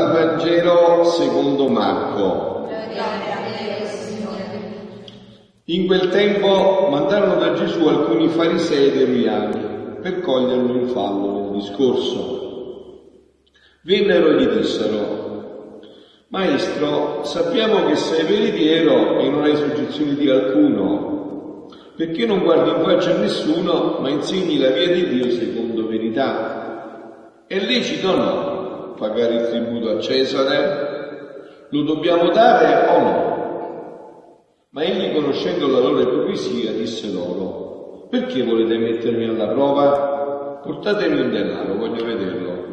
Dal Vangelo secondo Marco. In quel tempo mandarono da Gesù alcuni farisei ed ermiani per coglierlo in fallo nel discorso. Vennero e gli dissero, Maestro, sappiamo che sei veritiero e non hai soggezioni di alcuno, perché non guardi in faccia a nessuno, ma insegni la via di Dio secondo verità. È lecito o no pagare il tributo a Cesare? Lo dobbiamo dare o no? Ma egli, conoscendo la loro ipocrisia, disse loro, perché volete mettermi alla prova? Portatemi un denaro, voglio vederlo.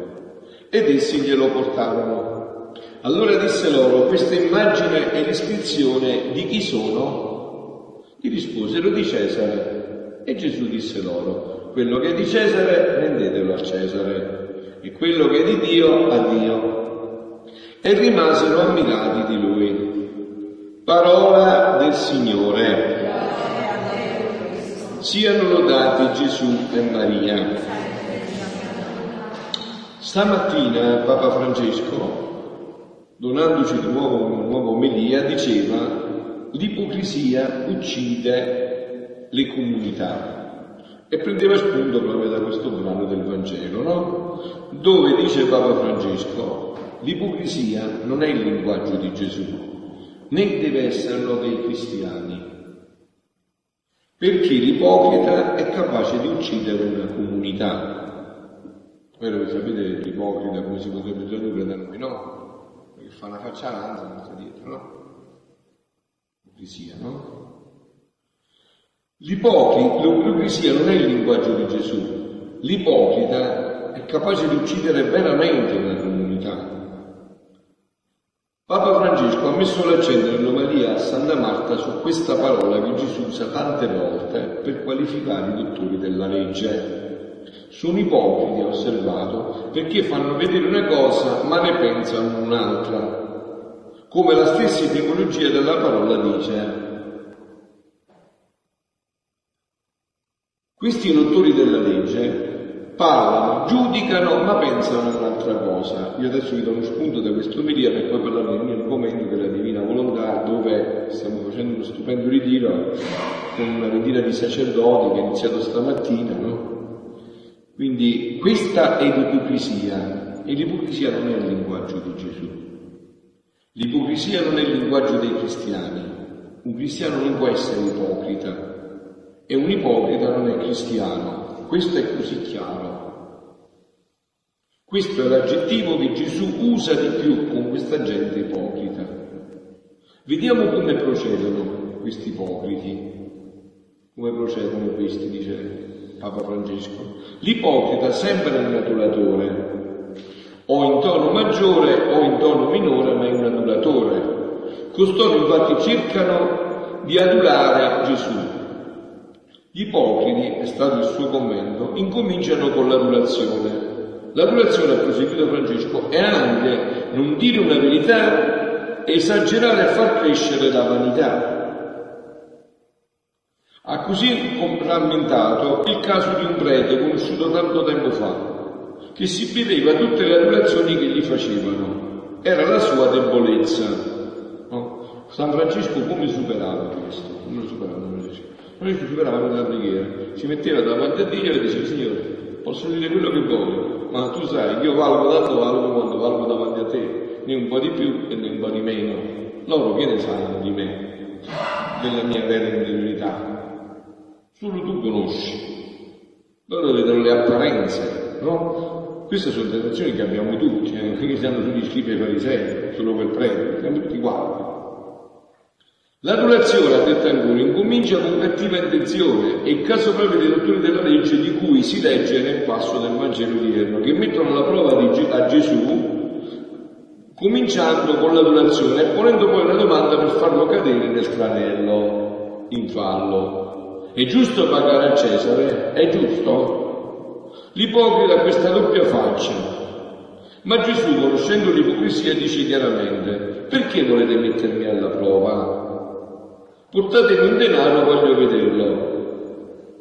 Ed essi glielo portarono. Allora disse loro, questa immagine è l'iscrizione di chi sono? Gli risposero di Cesare. E Gesù disse loro, quello che è di Cesare rendetelo a Cesare e quello che è di Dio a Dio. E rimasero ammirati di lui. Parola del Signore. Siano lodati Gesù e Maria. Stamattina Papa Francesco, donandoci di nuovo una nuova omelia, diceva l'ipocrisia uccide le comunità. E prendeva spunto proprio da questo brano del Vangelo, no? Dove dice Papa Francesco, l'ipocrisia non è il linguaggio di Gesù, né deve esserlo dei cristiani, perché l'ipocrita è capace di uccidere una comunità. Vero che sapete l'ipocrita come si potrebbe tradurre da noi, no? Perché fa una faccia avanti, dietro, no? Ipocrisia, no? L'ipocrisia non è il linguaggio di Gesù, l'ipocrita è capace di uccidere veramente una comunità. Papa Francesco ha messo l'accento nell'omalia a Santa Marta su questa parola che Gesù usa tante volte per qualificare i dottori della legge. Sono ipocriti, ha osservato, perché fanno vedere una cosa ma ne pensano un'altra. Come la stessa etimologia della parola dice, Questi dottori della legge parlano, giudicano, ma pensano a un'altra cosa. Io adesso vi do uno spunto da questo media per poi parlare di un argomento della Divina Volontà, dove stiamo facendo uno stupendo ritiro con una ventina di sacerdoti che è iniziato stamattina, no? Quindi questa è l'ipocrisia, e l'ipocrisia non è il linguaggio di Gesù. L'ipocrisia non è il linguaggio dei cristiani. Un cristiano non può essere ipocrita, e un ipocrita non è cristiano. Questo è così chiaro. Questo è l'aggettivo che Gesù usa di più con questa gente ipocrita. Vediamo come procedono questi ipocriti. Come procedono questi, dice Papa Francesco. L'ipocrita sembra un adulatore, o in tono maggiore o in tono minore, ma è un adulatore. Costoro infatti cercano di adulare Gesù, gli ipocriti, è stato il suo commento, incominciano con l'adulazione. L'adulazione, ha proseguito Francesco, è anche non dire una verità esagerare a far crescere la vanità. Ha così rammentato il caso di un prete conosciuto tanto tempo fa, che si beveva tutte le adulazioni che gli facevano. Era la sua debolezza. No? San Francesco come superava questo? Come superava? Noi ci superavamo nella preghiera, si metteva davanti a Dio e diceva Signore, posso dire quello che voglio, ma tu sai, io valgo tanto valgo quando valgo davanti a te, né un po' di più e né un po' di meno. Loro che ne sanno di me, della mia vera interiorità? Solo tu conosci. Loro vedono le apparenze, no? Queste sono tentazioni che abbiamo tutti, eh? non che siano tutti scritti ai farisei, solo quel prete, siamo tutti L'adulazione, ha detto ancora, incomincia con cattiva intenzione, è il caso proprio dei dottori della legge di cui si legge nel passo del Vangelo odierno, che mettono alla prova a Gesù, cominciando con l'adulazione e ponendo poi una domanda per farlo cadere nel tranello in fallo. È giusto pagare a Cesare? È giusto? L'ipocrita ha questa doppia faccia. Ma Gesù, conoscendo l'ipocrisia, dice chiaramente, perché volete mettermi alla prova? Portatemi un denaro, voglio vederlo.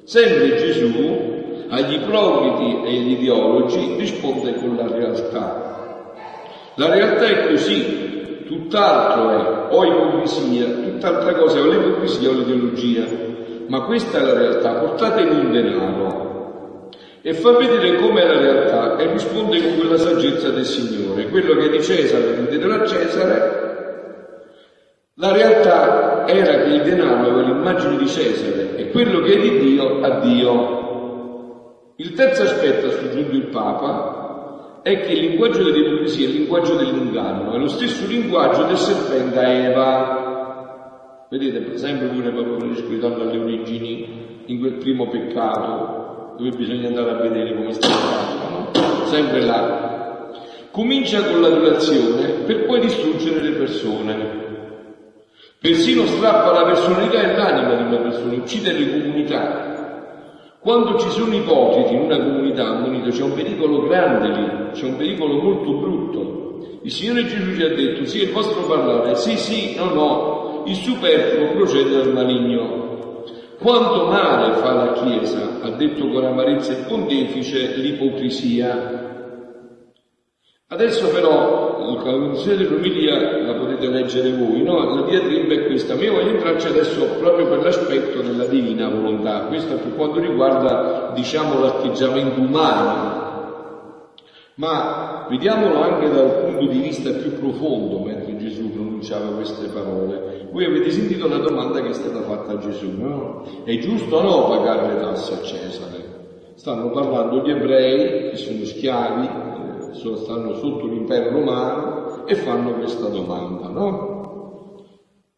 Sempre Gesù agli ipocriti e agli ideologi risponde con la realtà. La realtà è così, tutt'altro è, o ipocrisia, tutt'altra cosa è o l'ipocrisia o l'ideologia. Ma questa è la realtà, portatemi un denaro e fa vedere com'è la realtà e risponde con quella saggezza del Signore. Quello che è di Cesare rendetelo a Cesare. La realtà era che il denaro aveva l'immagine di Cesare e quello che è di Dio a Dio. Il terzo aspetto, ha soggiunto il Papa, è che il linguaggio dell'ipocrisia è il linguaggio dell'inganno, è lo stesso linguaggio del serpente a Eva. Vedete, esempio, pure Papa Francesco ritorna alle origini in quel primo peccato, dove bisogna andare a vedere come sta fatto, no? Sempre là. Comincia con l'adulazione per poi distruggere le persone. Persino strappa la personalità e l'anima di una persona, uccide le comunità, quando ci sono ipocriti in una comunità, ammonito, c'è un pericolo grande lì, c'è un pericolo molto brutto. Il Signore Gesù ci ha detto, sì, il vostro parlare, sì, sì, no, no, il superfluo procede dal maligno. Quanto male fa la Chiesa, ha detto con amarezza il pontefice, l'ipocrisia. Adesso però la conclusione dell'umilia la potete leggere voi, no? La diatriba è questa, ma io voglio entrarci adesso proprio per l'aspetto della divina volontà, questo per quanto riguarda, diciamo, l'atteggiamento umano. Ma vediamolo anche dal punto di vista più profondo, mentre Gesù pronunciava queste parole. Voi avete sentito la domanda che è stata fatta a Gesù, no? È giusto o no pagare le tasse a Cesare? Stanno parlando gli ebrei, che sono schiavi, stanno sotto l'impero romano e fanno questa domanda, no?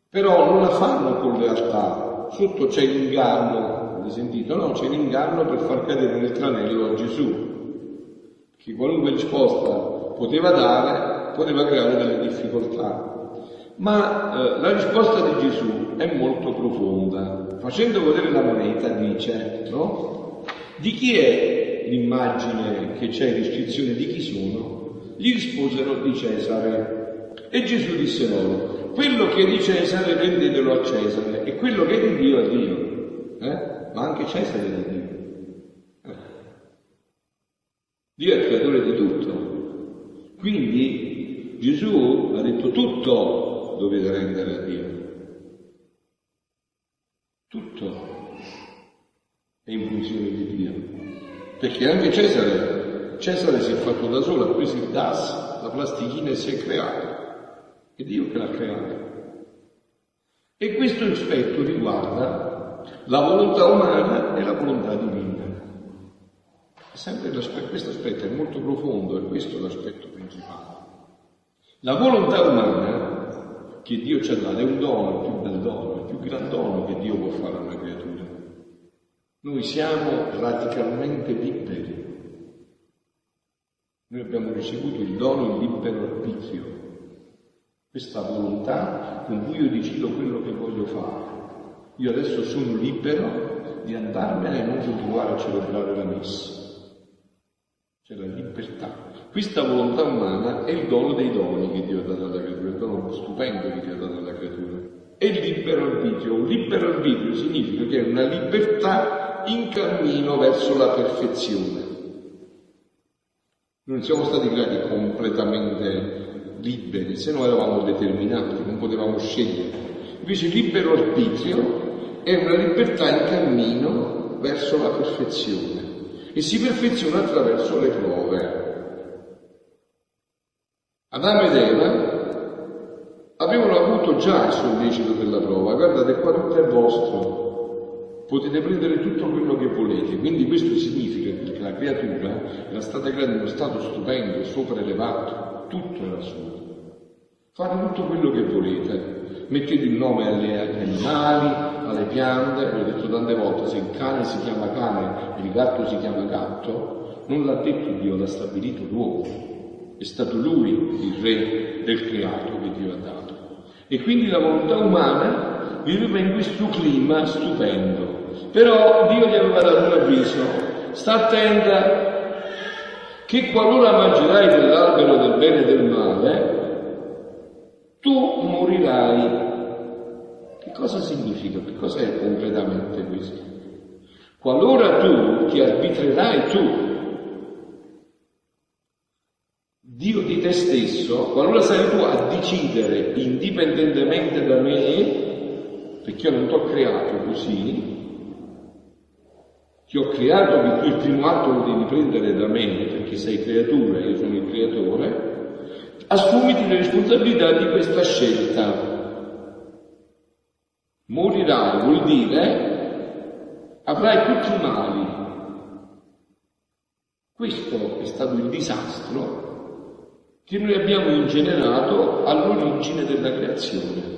Però non la fanno con lealtà, sotto c'è l'inganno, avete sentito? No, c'è l'inganno per far cadere nel tranello a Gesù, che qualunque risposta poteva dare poteva creare delle difficoltà. Ma eh, la risposta di Gesù è molto profonda. Facendo vedere la moneta dice, no? Di chi è l'immagine che c'è in iscrizione di chi sono, gli risposero di Cesare. E Gesù disse loro, quello che è di Cesare rendetelo a Cesare e quello che è di Dio a Dio. Eh? Ma anche Cesare è di Dio. Eh. Dio è il creatore di tutto. Quindi Gesù ha detto tutto dovete rendere a Dio. Tutto è in funzione di Dio. Perché anche Cesare, Cesare si è fatto da solo, ha preso il DAS, la plastichina e si è creato. È Dio che l'ha creato. E questo aspetto riguarda la volontà umana e la volontà divina. Questo aspetto è molto profondo e questo è l'aspetto principale. La volontà umana che Dio ci ha dato è un dono, il più bel dono, il più gran dono che Dio può fare a una creatura. Noi siamo radicalmente liberi. Noi abbiamo ricevuto il dono il libero arbitrio, questa volontà con cui io decido quello che voglio fare. Io adesso sono libero di andarmene e non continuare a celebrare la messa. C'è la libertà. Questa volontà umana è il dono dei doni che Dio ha dato alla creatura, il dono stupendo che Dio ha dato alla creatura. È il libero arbitrio. Un libero arbitrio significa che è una libertà in cammino verso la perfezione. Non siamo stati creati completamente liberi, se no eravamo determinati, non potevamo scegliere. Invece il libero arbitrio è una libertà in cammino verso la perfezione e si perfeziona attraverso le prove. Adamo ed Eva avevano avuto già il sollecito della prova, guardate qua tutto è vostro, potete prendere tutto quello che volete. Quindi questo significa che la creatura era stata creata in uno stato stupendo, sopraelevato, tutto era suo. Fate tutto quello che volete. Mettete il nome agli animali, alle piante, l'ho detto tante volte, se il cane si chiama cane e il gatto si chiama gatto, non l'ha detto Dio, l'ha stabilito l'uomo. È stato lui il re del creato che Dio ha dato. E quindi la volontà umana viveva in questo clima stupendo, però Dio gli aveva dato un avviso, sta attenta che qualora mangerai dell'albero del bene e del male, tu morirai. Che cosa significa? Che cosa è concretamente questo? Qualora tu ti arbitrerai tu, Dio di te stesso, qualora sei tu a decidere indipendentemente da me, perché io non ti ho creato così, ti ho creato che tu il primo atto lo devi prendere da me, perché sei creatura, io sono il creatore, assumiti le responsabilità di questa scelta. Morirai vuol dire avrai tutti i mali. Questo è stato il disastro che noi abbiamo ingenerato all'origine della creazione.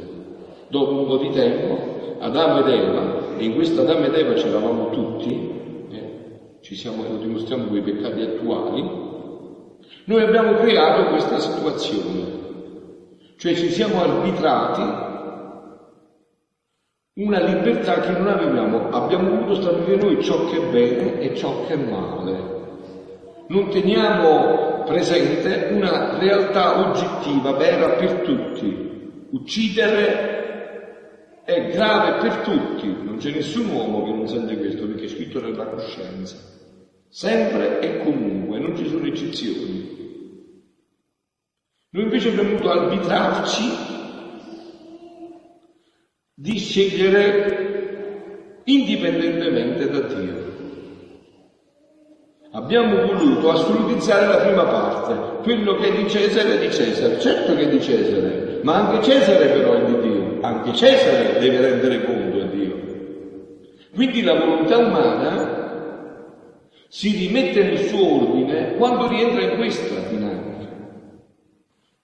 Dopo un po' di tempo, Adamo ed Eva, e in questo Adamo ed Eva c'eravamo tutti, ci siamo, lo dimostriamo con i peccati attuali, noi abbiamo creato questa situazione, cioè ci siamo arbitrati una libertà che non avevamo, abbiamo voluto stabilire noi ciò che è bene e ciò che è male. Non teniamo presente una realtà oggettiva, vera per tutti. Uccidere è grave per tutti, non c'è nessun uomo che non sente questo perché è scritto nella coscienza sempre e comunque, non ci sono eccezioni. Noi invece abbiamo voluto arbitrarci di scegliere indipendentemente da Dio. Abbiamo voluto assolutizzare la prima parte, quello che è di Cesare è di Cesare, certo che è di Cesare, ma anche Cesare però è di Dio, anche Cesare deve rendere conto a Dio. Quindi la volontà umana si rimette nel suo ordine quando rientra in questa dinamica.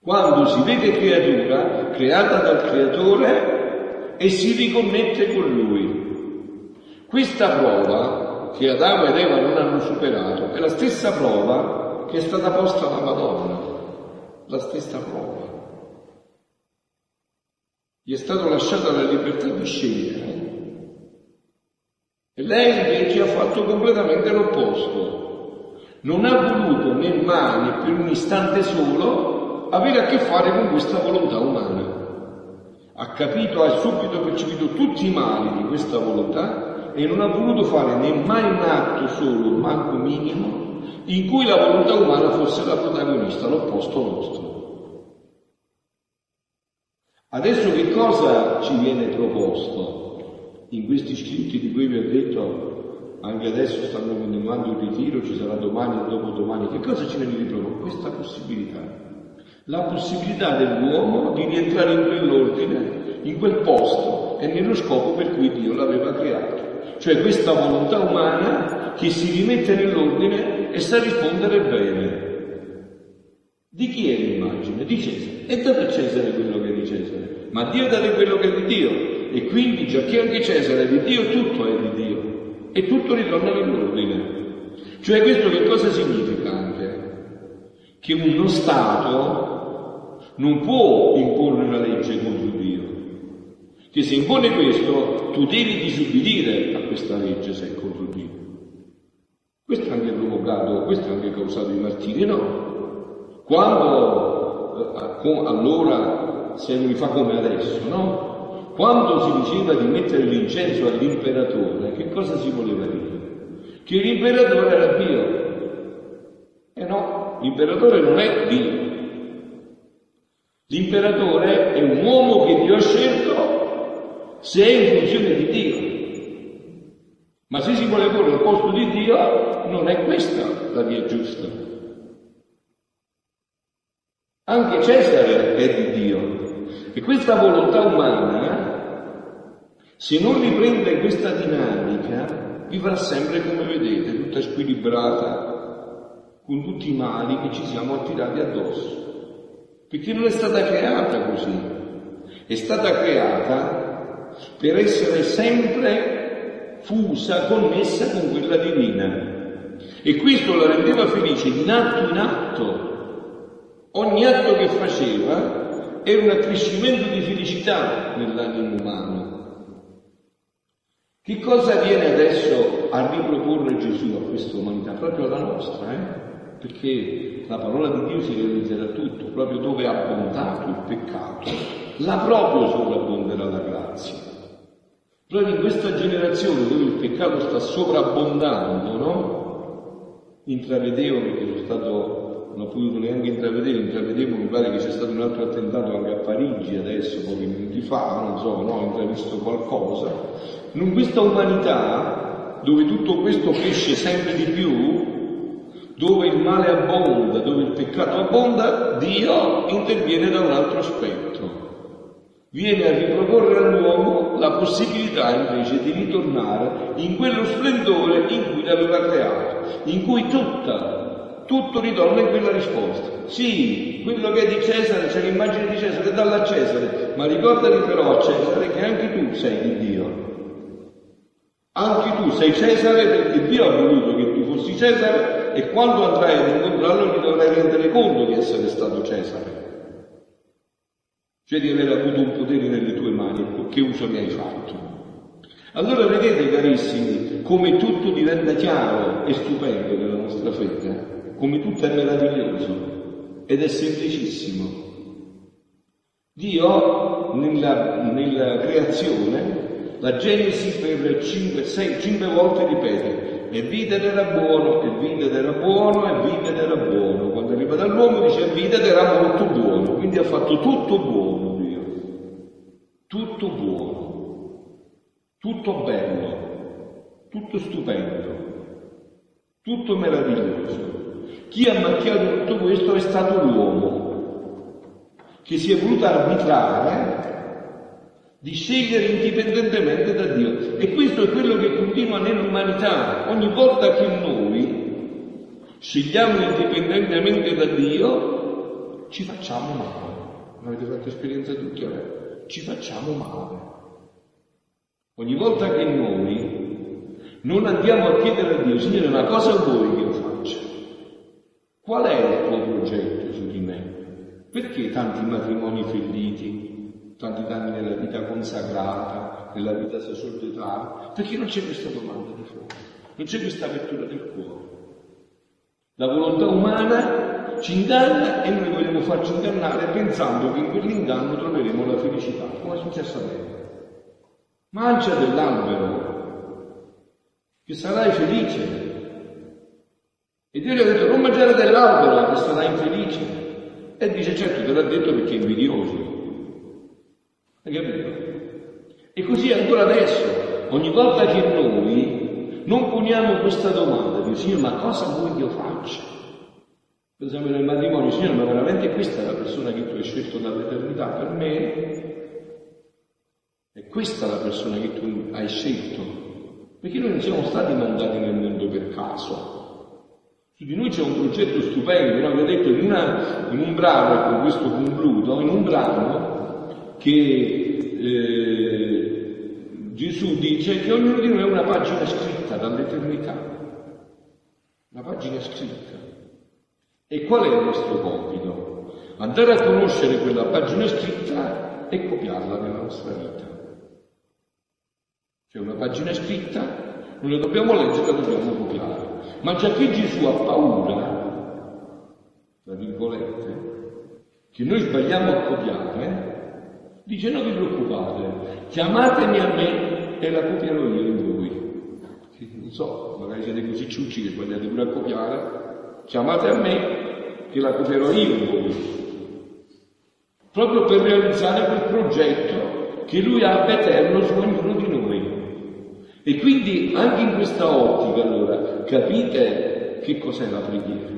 Quando si vede creatura creata dal creatore e si riconnette con lui. Questa prova che Adamo ed Eva non hanno superato è la stessa prova che è stata posta alla Madonna, la stessa prova. Gli è stata lasciata la libertà di scegliere e lei invece ha fatto completamente l'opposto. Non ha voluto né mai per un istante solo avere a che fare con questa volontà umana. Ha capito, ha subito percepito tutti i mali di questa volontà e non ha voluto fare né mai un atto solo, manco minimo, in cui la volontà umana fosse la protagonista, l'opposto nostro. Adesso che cosa ci viene proposto? in questi scritti di cui vi ho detto, anche adesso stanno continuando il ritiro, ci sarà domani e dopodomani, che cosa ci viene riproposto? Questa possibilità. La possibilità dell'uomo di rientrare in quell'ordine, in quel posto e nello scopo per cui Dio l'aveva creato. Cioè questa volontà umana che si rimette nell'ordine e sa rispondere bene. Di chi è l'immagine? Di Cesare. E date a Cesare quello che è di Cesare. Ma Dio date quello che è di Dio e quindi già che anche Cesare è di Dio, tutto è di Dio e tutto ritorna nell'ordine. Cioè questo che cosa significa anche? Che uno Stato non può imporre una legge contro Dio, che se impone questo tu devi disubbidire a questa legge se è contro Dio. Questo ha anche provocato, questo ha anche causato i martiri, no? Quando, eh, allora, se non li fa come adesso, no? Quando si diceva di mettere l'incenso all'imperatore, che cosa si voleva dire? Che l'imperatore era Dio. E no, l'imperatore non è Dio. L'imperatore è un uomo che Dio ha scelto se è in funzione di Dio. Ma se si vuole porre al posto di Dio, non è questa la via giusta. Anche Cesare è di Dio. E questa volontà umana se non riprende questa dinamica, vivrà sempre come vedete, tutta squilibrata, con tutti i mali che ci siamo attirati addosso. Perché non è stata creata così, è stata creata per essere sempre fusa, connessa con quella divina. E questo la rendeva felice di atto in atto. Ogni atto che faceva era un accrescimento di felicità nell'animo umano. Che cosa viene adesso a riproporre Gesù a questa umanità? Proprio alla nostra, eh? Perché la parola di Dio si realizzerà tutto, proprio dove è abbondato il peccato, là proprio sovrabbonderà la grazia. Proprio in questa generazione dove il peccato sta sovrabbondando, no? Intravedevo perché sono stato non ho potuto neanche intravedere, intravedevo, mi pare che c'è stato un altro attentato anche a Parigi adesso, pochi minuti fa, non so, no, ho intravisto qualcosa. In questa umanità, dove tutto questo cresce sempre di più, dove il male abbonda, dove il peccato abbonda, Dio interviene da un altro aspetto. Viene a riproporre all'uomo la possibilità invece di ritornare in quello splendore in cui l'aveva creato, in cui tutta tutto ritorna in quella risposta. Sì, quello che è di Cesare, c'è l'immagine di Cesare, dalla Cesare, ma ricordati però a Cesare che anche tu sei di Dio. Anche tu sei Cesare perché Dio ha voluto che tu fossi Cesare e quando andrai ad incontrarlo ti dovrai rendere conto di essere stato Cesare. Cioè di aver avuto un potere nelle tue mani che uso mi hai fatto. Allora vedete carissimi come tutto diventa chiaro e stupendo nella nostra fede come tutto è meraviglioso ed è semplicissimo. Dio nella, nella creazione, la Genesi per 5, 6, 5 volte ripete, e vide ed era buono, e vide ed era buono, e vide ed era buono. Quando arriva dall'uomo dice vide ed era molto buono, quindi ha fatto tutto buono Dio, tutto buono, tutto bello, tutto stupendo, tutto meraviglioso. Chi ha macchiato tutto questo è stato l'uomo, che si è voluto arbitrare di scegliere indipendentemente da Dio. E questo è quello che continua nell'umanità. Ogni volta che noi scegliamo indipendentemente da Dio, ci facciamo male. Non avete fatto esperienza tutti ora? Ci facciamo male. Ogni volta che noi non andiamo a chiedere a Dio, Signore, ma cosa vuoi che io faccia? Qual è il tuo progetto su di me? Perché tanti matrimoni falliti, tanti danni nella vita consacrata, nella vita sacerdotale? Perché non c'è questa domanda di fuoco, non c'è questa apertura del cuore. La volontà umana ci inganna e noi vogliamo farci ingannare pensando che in quell'inganno troveremo la felicità, come è successo a me. Mangia dell'albero, che sarai felice, e Dio gli ha detto non mangiare dell'albero che sarà infelice. E dice certo te l'ha detto perché è invidioso. Hai capito? E così ancora adesso, ogni volta che noi non poniamo questa domanda, dico Signore ma cosa vuoi che io faccia? Per esempio nel matrimonio, Signore ma veramente questa è la persona che tu hai scelto dall'eternità per me? È questa la persona che tu hai scelto? Perché noi non siamo stati mandati nel mondo per caso, su di noi c'è un progetto stupendo, no? ho detto in, una, in un brano, e con questo concludo, in un brano che eh, Gesù dice che ognuno di noi è una pagina scritta dall'eternità, una pagina scritta. E qual è il nostro compito? Andare a conoscere quella pagina scritta e copiarla nella nostra vita. C'è una pagina scritta, non la dobbiamo leggere, la dobbiamo copiare. Ma già che Gesù ha paura, tra virgolette, che noi sbagliamo a copiare, dice non vi preoccupate, chiamatemi a me e la copierò io in voi. Non so, magari siete così ciucci che sbagliate pure a copiare, chiamate a me che la copierò io in voi. Proprio per realizzare quel progetto che lui ha eterno su ognuno di noi. E quindi anche in questa ottica, allora, capite che cos'è la preghiera?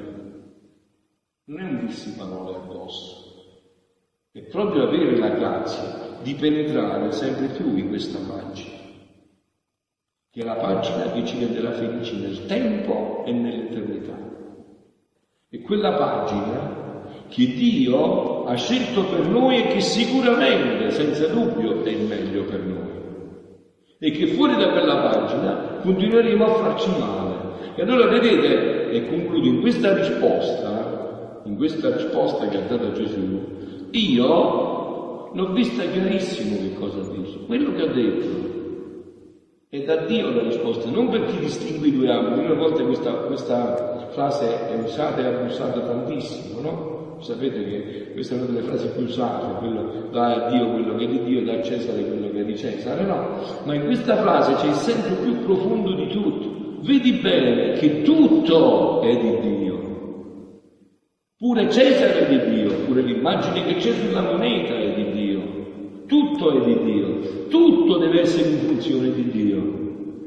Non è un dirsi parole addosso, è proprio avere la grazia di penetrare sempre più in questa pagina, che è la pagina che ci rende felice nel tempo e nell'eternità. È quella pagina che Dio ha scelto per noi e che sicuramente, senza dubbio, è il meglio per noi e che fuori da quella pagina continueremo a farci male. E allora vedete, e concludo in questa risposta, in questa risposta che ha dato Gesù, io l'ho vista chiarissimo che cosa detto, quello che ha detto. è da Dio la risposta, non per chi distingue i due ambiti. Una volta questa, questa frase è usata e abusata tantissimo, no? Sapete che questa è una delle frasi più usate, quello dà a Dio quello che è di Dio, dà a Cesare quello che è di Cesare, no? Ma in questa frase c'è il senso più profondo di tutto. Vedi bene che tutto è di Dio. Pure Cesare è di Dio, pure l'immagine che c'è sulla moneta è di Dio. Tutto è di Dio, tutto deve essere in funzione di Dio,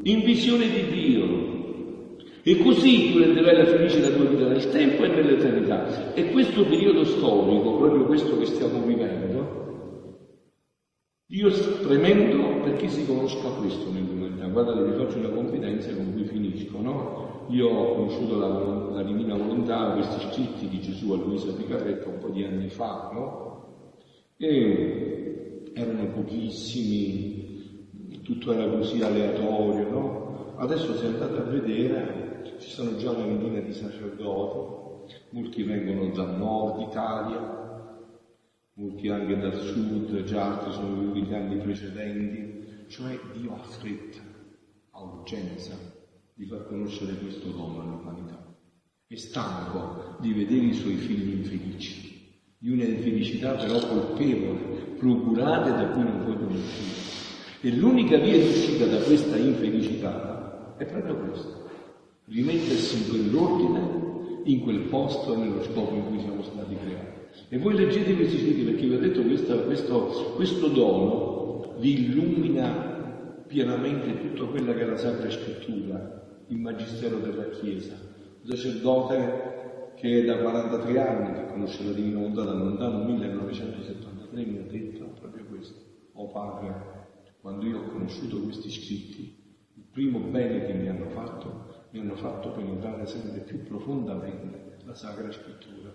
in visione di Dio. E così tu renderai la felice la tua vita nel tempo e nell'eternità. E questo periodo storico, proprio questo che stiamo vivendo, Dio sta premendo perché si conosca questo nell'umanità. Guardate, vi faccio una confidenza con cui finisco, no? Io ho conosciuto la, la divina volontà, questi scritti di Gesù a Luisa Picaretta un po' di anni fa, no? E erano pochissimi, tutto era così aleatorio, no? Adesso se andate a vedere ci sono già una ventina di sacerdoti, molti vengono dal nord Italia, molti anche dal sud, già altri sono venuti negli anni precedenti, cioè Dio ha fretta, ha urgenza di far conoscere questo dono all'umanità. È stanco di vedere i suoi figli infelici, di una infelicità però colpevole, procurata da cui non puoi uscire. E l'unica via di uscita da questa infelicità è proprio questa rimettersi in quell'ordine, in quel posto, nello scopo in cui siamo stati creati. E voi leggete questi scritti perché vi ho detto questo, questo, questo dono vi illumina pienamente tutta quella che è la Sacra Scrittura, il Magistero della Chiesa. Un sacerdote che da 43 anni che conosce la Divina Volontà dal lontano 1973 mi ha detto proprio questo. Oh Padre, quando io ho conosciuto questi scritti, il primo bene che mi hanno fatto mi hanno fatto penetrare sempre più profondamente la Sacra Scrittura.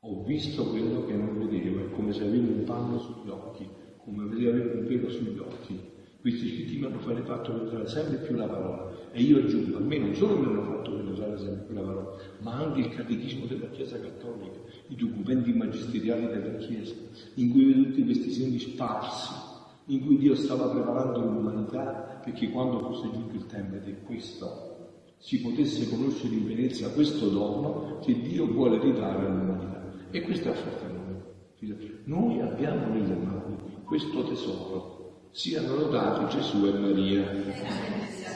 Ho visto quello che non vedevo, è come se avevo un panno sugli occhi, come se avevo un pelo sugli occhi. Questi scritti mi hanno fatto penetrare sempre più la parola. E io aggiungo, a me non solo mi hanno fatto penetrare sempre più la parola, ma anche il catechismo della Chiesa Cattolica, i documenti magisteriali della Chiesa, in cui vedo tutti questi segni sparsi, in cui Dio stava preparando l'umanità perché quando fosse giunto il tempo, ed è questo si potesse conoscere in Venezia questo dono che Dio vuole ridare all'umanità. E questo è offerto a noi. Noi abbiamo nelle mani questo tesoro. Siano lodati Gesù e Maria.